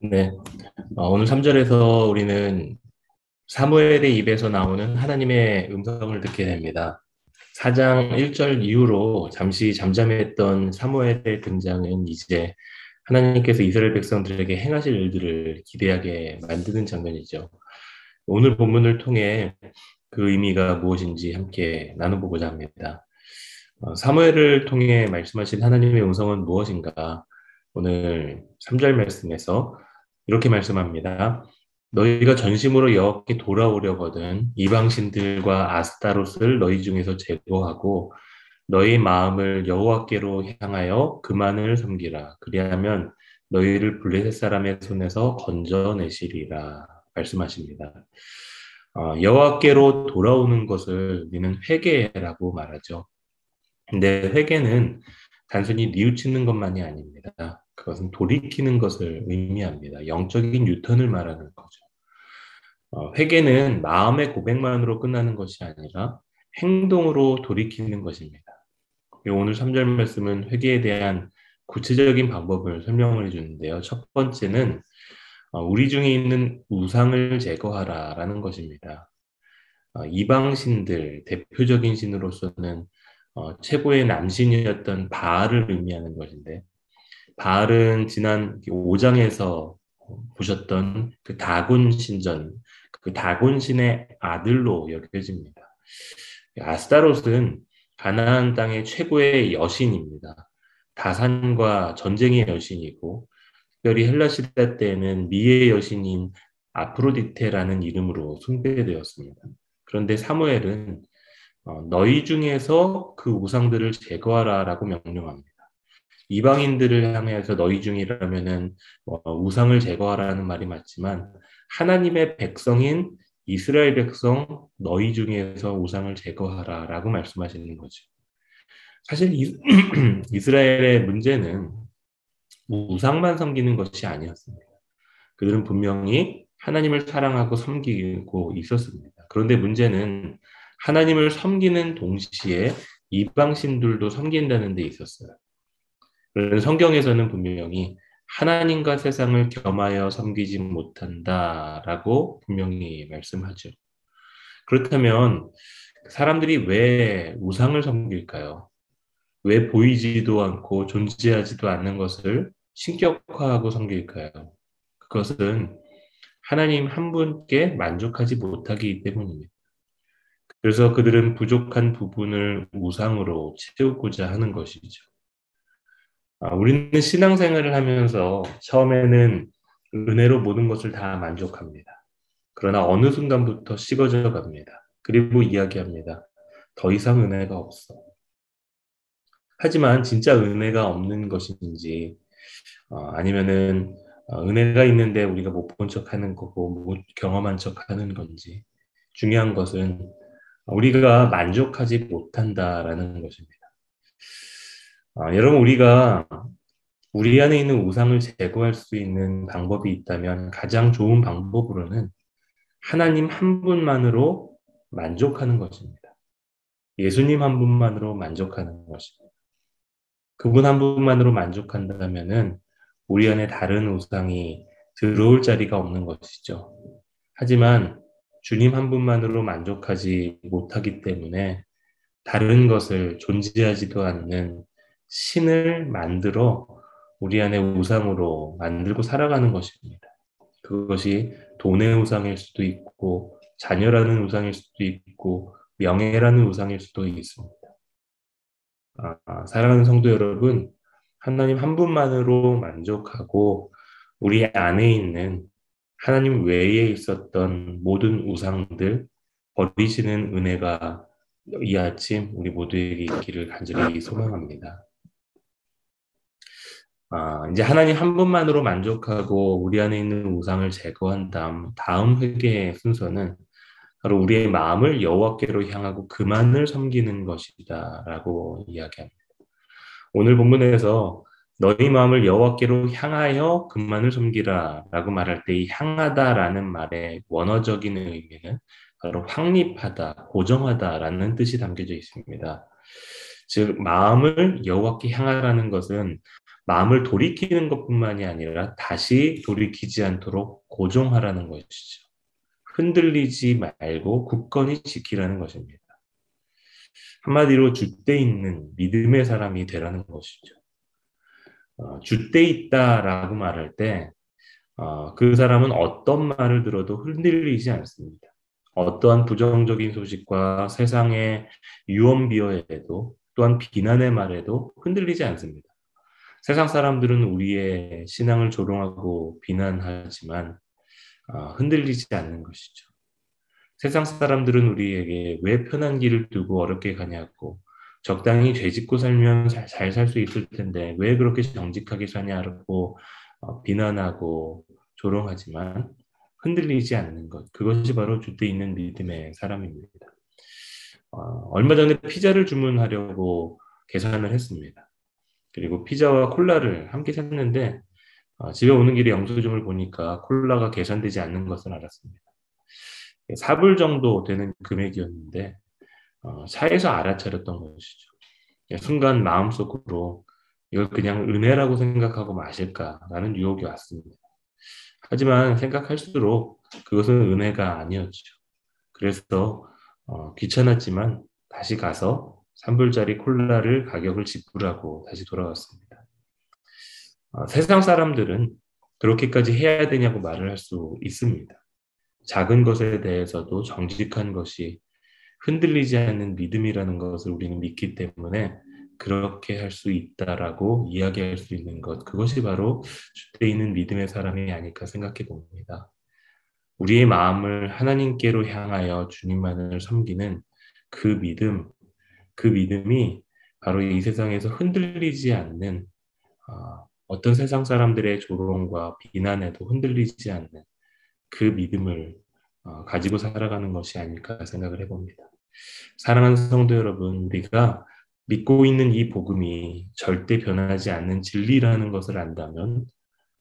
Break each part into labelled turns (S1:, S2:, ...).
S1: 네. 어, 오늘 3절에서 우리는 사무엘의 입에서 나오는 하나님의 음성을 듣게 됩니다. 4장 1절 이후로 잠시 잠잠했던 사무엘의 등장은 이제 하나님께서 이스라엘 백성들에게 행하실 일들을 기대하게 만드는 장면이죠. 오늘 본문을 통해 그 의미가 무엇인지 함께 나눠보고자 합니다. 어, 사무엘을 통해 말씀하신 하나님의 음성은 무엇인가? 오늘 3절 말씀에서 이렇게 말씀합니다. 너희가 전심으로 여호와께 돌아오려거든 이방신들과 아스타롯을 너희 중에서 제거하고 너희 마음을 여호와께로 향하여 그만을 섬기라. 그리하면 너희를 블레셋 사람의 손에서 건져내시리라 말씀하십니다. 어, 여호와께로 돌아오는 것을 우리는 회개라고 말하죠. 근데 회개는 단순히 뉘우치는 것만이 아닙니다. 그것은 돌이키는 것을 의미합니다. 영적인 유턴을 말하는 거죠. 어, 회개는 마음의 고백만으로 끝나는 것이 아니라 행동으로 돌이키는 것입니다. 오늘 3절 말씀은 회개에 대한 구체적인 방법을 설명을 해주는데요. 첫 번째는 어, 우리 중에 있는 우상을 제거하라 라는 것입니다. 어, 이방신들 대표적인 신으로서는 어, 최고의 남신이었던 바알을 의미하는 것인데 바알은 지난 5장에서 보셨던 그 다곤 신전, 그 다곤 신의 아들로 여겨집니다. 아스타롯은 가나안 땅의 최고의 여신입니다. 다산과 전쟁의 여신이고 특별히 헬라 시대 때는 미의 여신인 아프로디테라는 이름으로 숭배되었습니다. 그런데 사무엘은 어, 너희 중에서 그 우상들을 제거하라라고 명령합니다. 이방인들을 향해서 너희 중이라면은 어, 우상을 제거하라는 말이 맞지만 하나님의 백성인 이스라엘 백성 너희 중에서 우상을 제거하라라고 말씀하시는 거죠. 사실 이, 이스라엘의 문제는 우상만 섬기는 것이 아니었습니다. 그들은 분명히 하나님을 사랑하고 섬기고 있었습니다. 그런데 문제는 하나님을 섬기는 동시에 이방신들도 섬긴다는 데 있었어요. 성경에서는 분명히 하나님과 세상을 겸하여 섬기지 못한다라고 분명히 말씀하죠. 그렇다면 사람들이 왜 우상을 섬길까요? 왜 보이지도 않고 존재하지도 않는 것을 신격화하고 섬길까요? 그것은 하나님 한 분께 만족하지 못하기 때문입니다. 그래서 그들은 부족한 부분을 우상으로 채우고자 하는 것이죠. 아, 우리는 신앙생활을 하면서 처음에는 은혜로 모든 것을 다 만족합니다. 그러나 어느 순간부터 식어져 갑니다. 그리고 이야기합니다. 더 이상 은혜가 없어. 하지만 진짜 은혜가 없는 것인지 어, 아니면은 어, 은혜가 있는데 우리가 못 본 척하는 거고 못 경험한 척하는 건지 중요한 것은 우리가 만족하지 못한다라는 것입니다. 아, 여러분 우리가 우리 안에 있는 우상을 제거할 수 있는 방법이 있다면 가장 좋은 방법으로는 하나님 한 분만으로 만족하는 것입니다. 예수님 한 분만으로 만족하는 것입니다. 그분 한 분만으로 만족한다면은 우리 안에 다른 우상이 들어올 자리가 없는 것이죠. 하지만 주님 한 분만으로 만족하지 못하기 때문에 다른 것을 존재하지도 않는 신을 만들어 우리 안에 우상으로 만들고 살아가는 것입니다. 그것이 돈의 우상일 수도 있고 자녀라는 우상일 수도 있고 명예라는 우상일 수도 있습니다. 아, 사랑하는 성도 여러분, 하나님 한 분만으로 만족하고 우리 안에 있는 하나님 외에 있었던 모든 우상들 버리시는 은혜가 이 아침 우리 모두에게 있기를 간절히 소망합니다. 아, 이제 하나님 한 분만으로 만족하고 우리 안에 있는 우상을 제거한 다음 다음 회개의 순서는 바로 우리의 마음을 여호와께로 향하고 그만을 섬기는 것이다라고 이야기합니다. 오늘 본문에서 너희 마음을 여호와께로 향하여 그만을 섬기라라고 말할 때 이 향하다라는 말의 원어적인 의미는 바로 확립하다, 고정하다라는 뜻이 담겨져 있습니다. 즉 마음을 여호와께 향하라는 것은 마음을 돌이키는 것뿐만이 아니라 다시 돌이키지 않도록 고정하라는 것이죠. 흔들리지 말고 굳건히 지키라는 것입니다. 한마디로 주때 있는 믿음의 사람이 되라는 것이죠. 어, 주때 있다라고 말할 때, 어, 그 사람은 어떤 말을 들어도 흔들리지 않습니다. 어떠한 부정적인 소식과 세상의 유언비어에도 또한 비난의 말에도 흔들리지 않습니다. 세상 사람들은 우리의 신앙을 조롱하고 비난하지만 어, 흔들리지 않는 것이죠. 세상 사람들은 우리에게 왜 편한 길을 두고 어렵게 가냐고 적당히 죄 짓고 살면 잘 살 수 있을 텐데 왜 그렇게 정직하게 사냐고 어, 비난하고 조롱하지만 흔들리지 않는 것 그것이 바로 주때 있는 믿음의 사람입니다. 어, 얼마 전에 피자를 주문하려고 계산을 했습니다. 그리고 피자와 콜라를 함께 샀는데 어, 집에 오는 길에 영수증을 보니까 콜라가 계산되지 않는 것을 알았습니다. 4불 정도 되는 금액이었는데 어, 차에서 알아차렸던 것이죠. 예, 순간 마음속으로 이걸 그냥 은혜라고 생각하고 마실까라는 유혹이 왔습니다. 하지만 생각할수록 그것은 은혜가 아니었죠. 그래서 어, 귀찮았지만 다시 가서 3불짜리 콜라를 가격을 지불하고 다시 돌아왔습니다. 어, 세상 사람들은 그렇게까지 해야 되냐고 말을 할 수 있습니다. 작은 것에 대해서도 정직한 것이 흔들리지 않는 믿음이라는 것을 우리는 믿기 때문에 그렇게 할 수 있다라고 이야기할 수 있는 것, 그것이 바로 주때 있는 믿음의 사람이 아닐까 생각해 봅니다. 우리의 마음을 하나님께로 향하여 주님만을 섬기는 그 믿음, 그 믿음이 바로 이 세상에서 흔들리지 않는 어, 어떤 세상 사람들의 조롱과 비난에도 흔들리지 않는 그 믿음을 어, 가지고 살아가는 것이 아닐까 생각을 해봅니다. 사랑하는 성도 여러분, 우리가 믿고 있는 이 복음이 절대 변하지 않는 진리라는 것을 안다면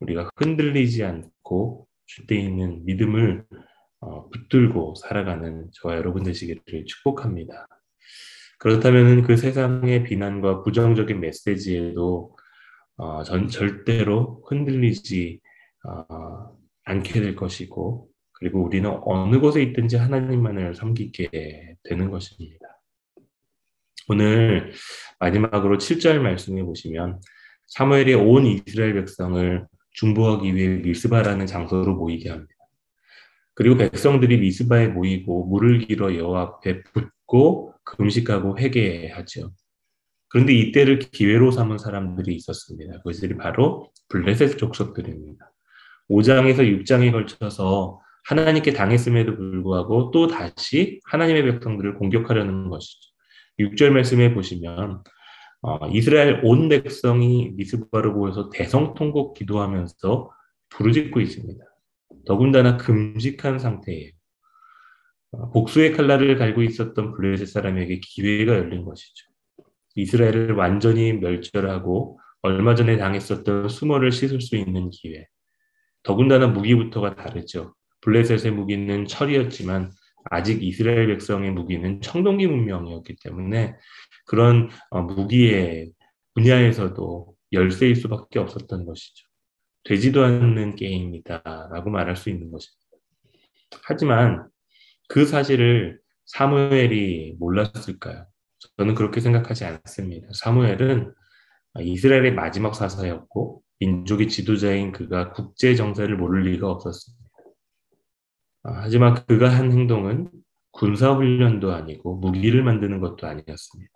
S1: 우리가 흔들리지 않고 주때 있는 믿음을 어, 붙들고 살아가는 저와 여러분 되시기를 축복합니다. 그렇다면 그 세상의 비난과 부정적인 메시지에도 어, 전, 절대로 흔들리지 어, 않게 될 것이고 그리고 우리는 어느 곳에 있든지 하나님만을 섬기게 되는 것입니다. 오늘 마지막으로 7절 말씀해 보시면 사무엘이 온 이스라엘 백성을 중보하기 위해 미스바라는 장소로 모이게 합니다. 그리고 백성들이 미스바에 모이고 물을 길어 여호와 앞에 붓고 금식하고 회개하죠. 그런데 이때를 기회로 삼은 사람들이 있었습니다. 그것들이 바로 블레셋 족속들입니다. 5장에서 6장에 걸쳐서 하나님께 당했음에도 불구하고 또 다시 하나님의 백성들을 공격하려는 것이죠. 6절 말씀에 보시면 어, 이스라엘 온 백성이 미스바로 모여서 대성통곡 기도하면서 부르짖고 있습니다. 더군다나 금식한 상태예요. 어, 복수의 칼날을 갈고 있었던 블레셋 사람에게 기회가 열린 것이죠. 이스라엘을 완전히 멸절하고 얼마 전에 당했었던 수모를 씻을 수 있는 기회. 더군다나 무기부터가 다르죠. 블레셋의 무기는 철이었지만 아직 이스라엘 백성의 무기는 청동기 문명이었기 때문에 그런 어, 무기의 분야에서도 열세일 수밖에 없었던 것이죠. 되지도 않는 게임이다라고 말할 수 있는 것입니다. 하지만 그 사실을 사무엘이 몰랐을까요? 저는 그렇게 생각하지 않습니다. 사무엘은 이스라엘의 마지막 사사였고 민족의 지도자인 그가 국제 정세를 모를 리가 없었습니다. 아, 하지만 그가 한 행동은 군사훈련도 아니고 무기를 만드는 것도 아니었습니다.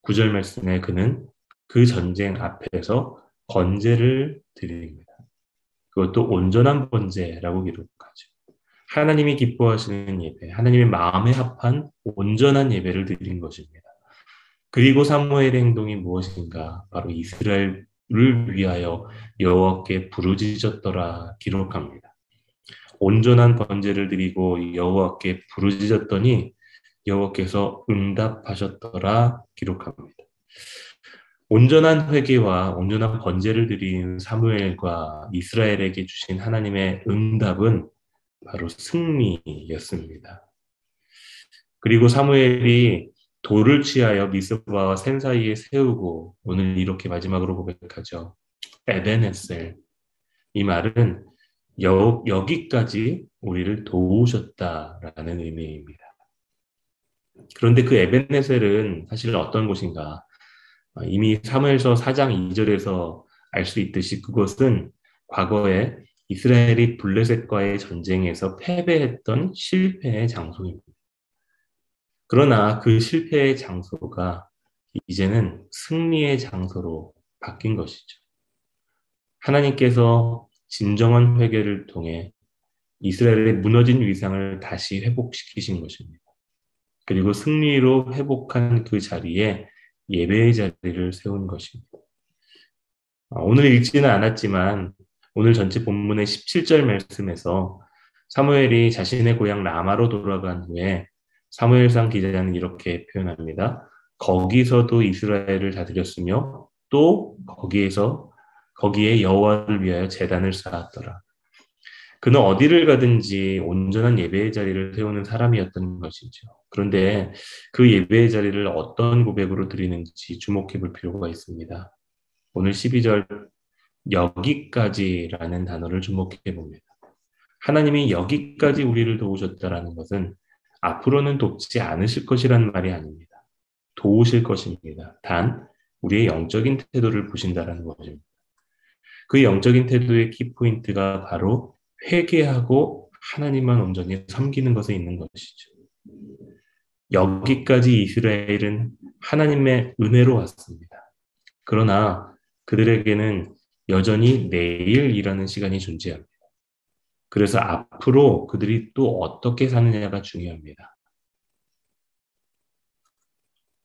S1: 구절 말씀에 그는 그 전쟁 앞에서 번제를 드립니다. 그것도 온전한 번제라고 기록하죠. 하나님이 기뻐하시는 예배, 하나님의 마음에 합한 온전한 예배를 드린 것입니다. 그리고 사무엘의 행동이 무엇인가? 바로 이스라엘을 위하여 여호와께 부르짖었더라 기록합니다. 온전한 번제를 드리고 여호와께 부르짖었더니 여호와께서 응답하셨더라 기록합니다. 온전한 회개와 온전한 번제를 드린 사무엘과 이스라엘에게 주신 하나님의 응답은 바로 승리였습니다. 그리고 사무엘이 돌을 취하여 미스바와 센 사이에 세우고 오늘 이렇게 마지막으로 고백하죠. 에베네셀. 이 말은 여, 여기까지 우리를 도우셨다라는 의미입니다. 그런데 그 에벤네셀은 사실 어떤 곳인가? 이미 사무엘서 4장 2절에서 알 수 있듯이 그것은 과거에 이스라엘이 블레셋과의 전쟁에서 패배했던 실패의 장소입니다. 그러나 그 실패의 장소가 이제는 승리의 장소로 바뀐 것이죠. 하나님께서 진정한 회개를 통해 이스라엘의 무너진 위상을 다시 회복시키신 것입니다. 그리고 승리로 회복한 그 자리에 예배의 자리를 세운 것입니다. 아, 오늘 읽지는 않았지만 오늘 전체 본문의 17절 말씀에서 사무엘이 자신의 고향 라마로 돌아간 후에 사무엘상 기자는 이렇게 표현합니다. 거기서도 이스라엘을 다스렸으며 또 거기에서 거기에 여호와를 위하여 재단을 쌓았더라. 그는 어디를 가든지 온전한 예배의 자리를 세우는 사람이었던 것이죠. 그런데 그 예배의 자리를 어떤 고백으로 드리는지 주목해 볼 필요가 있습니다. 오늘 12절 여기까지라는 단어를 주목해 봅니다. 하나님이 여기까지 우리를 도우셨다라는 것은 앞으로는 돕지 않으실 것이라는 말이 아닙니다. 도우실 것입니다. 단 우리의 영적인 태도를 보신다라는 것입니다. 그 영적인 태도의 키포인트가 바로 회개하고 하나님만 온전히 섬기는 것에 있는 것이죠. 여기까지 이스라엘은 하나님의 은혜로 왔습니다. 그러나 그들에게는 여전히 내일이라는 시간이 존재합니다. 그래서 앞으로 그들이 또 어떻게 사느냐가 중요합니다.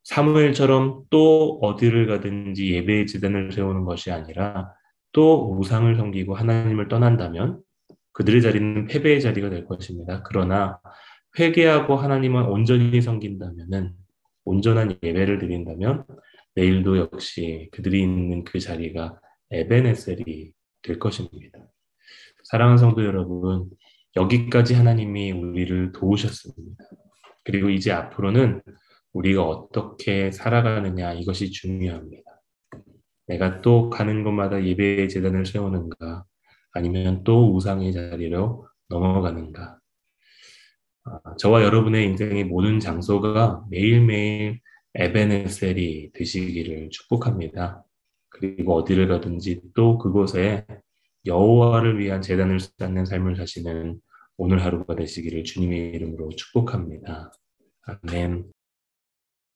S1: 사무엘처럼 또 어디를 가든지 예배의 지단을 세우는 것이 아니라 또 우상을 섬기고 하나님을 떠난다면 그들의 자리는 패배의 자리가 될 것입니다. 그러나 회개하고 하나님을 온전히 섬긴다면은 온전한 예배를 드린다면 내일도 역시 그들이 있는 그 자리가 에베네셀이 될 것입니다. 사랑하는 성도 여러분, 여기까지 하나님이 우리를 도우셨습니다. 그리고 이제 앞으로는 우리가 어떻게 살아가느냐 이것이 중요합니다. 내가 또 가는 곳마다 예배의 재단을 세우는가 아니면 또 우상의 자리로 넘어가는가 아, 저와 여러분의 인생의 모든 장소가 매일매일 에베네셀이 되시기를 축복합니다. 그리고 어디를 가든지 또 그곳에 여호와를 위한 재단을 쌓는 삶을 사시는 오늘 하루가 되시기를 주님의 이름으로 축복합니다. 아멘.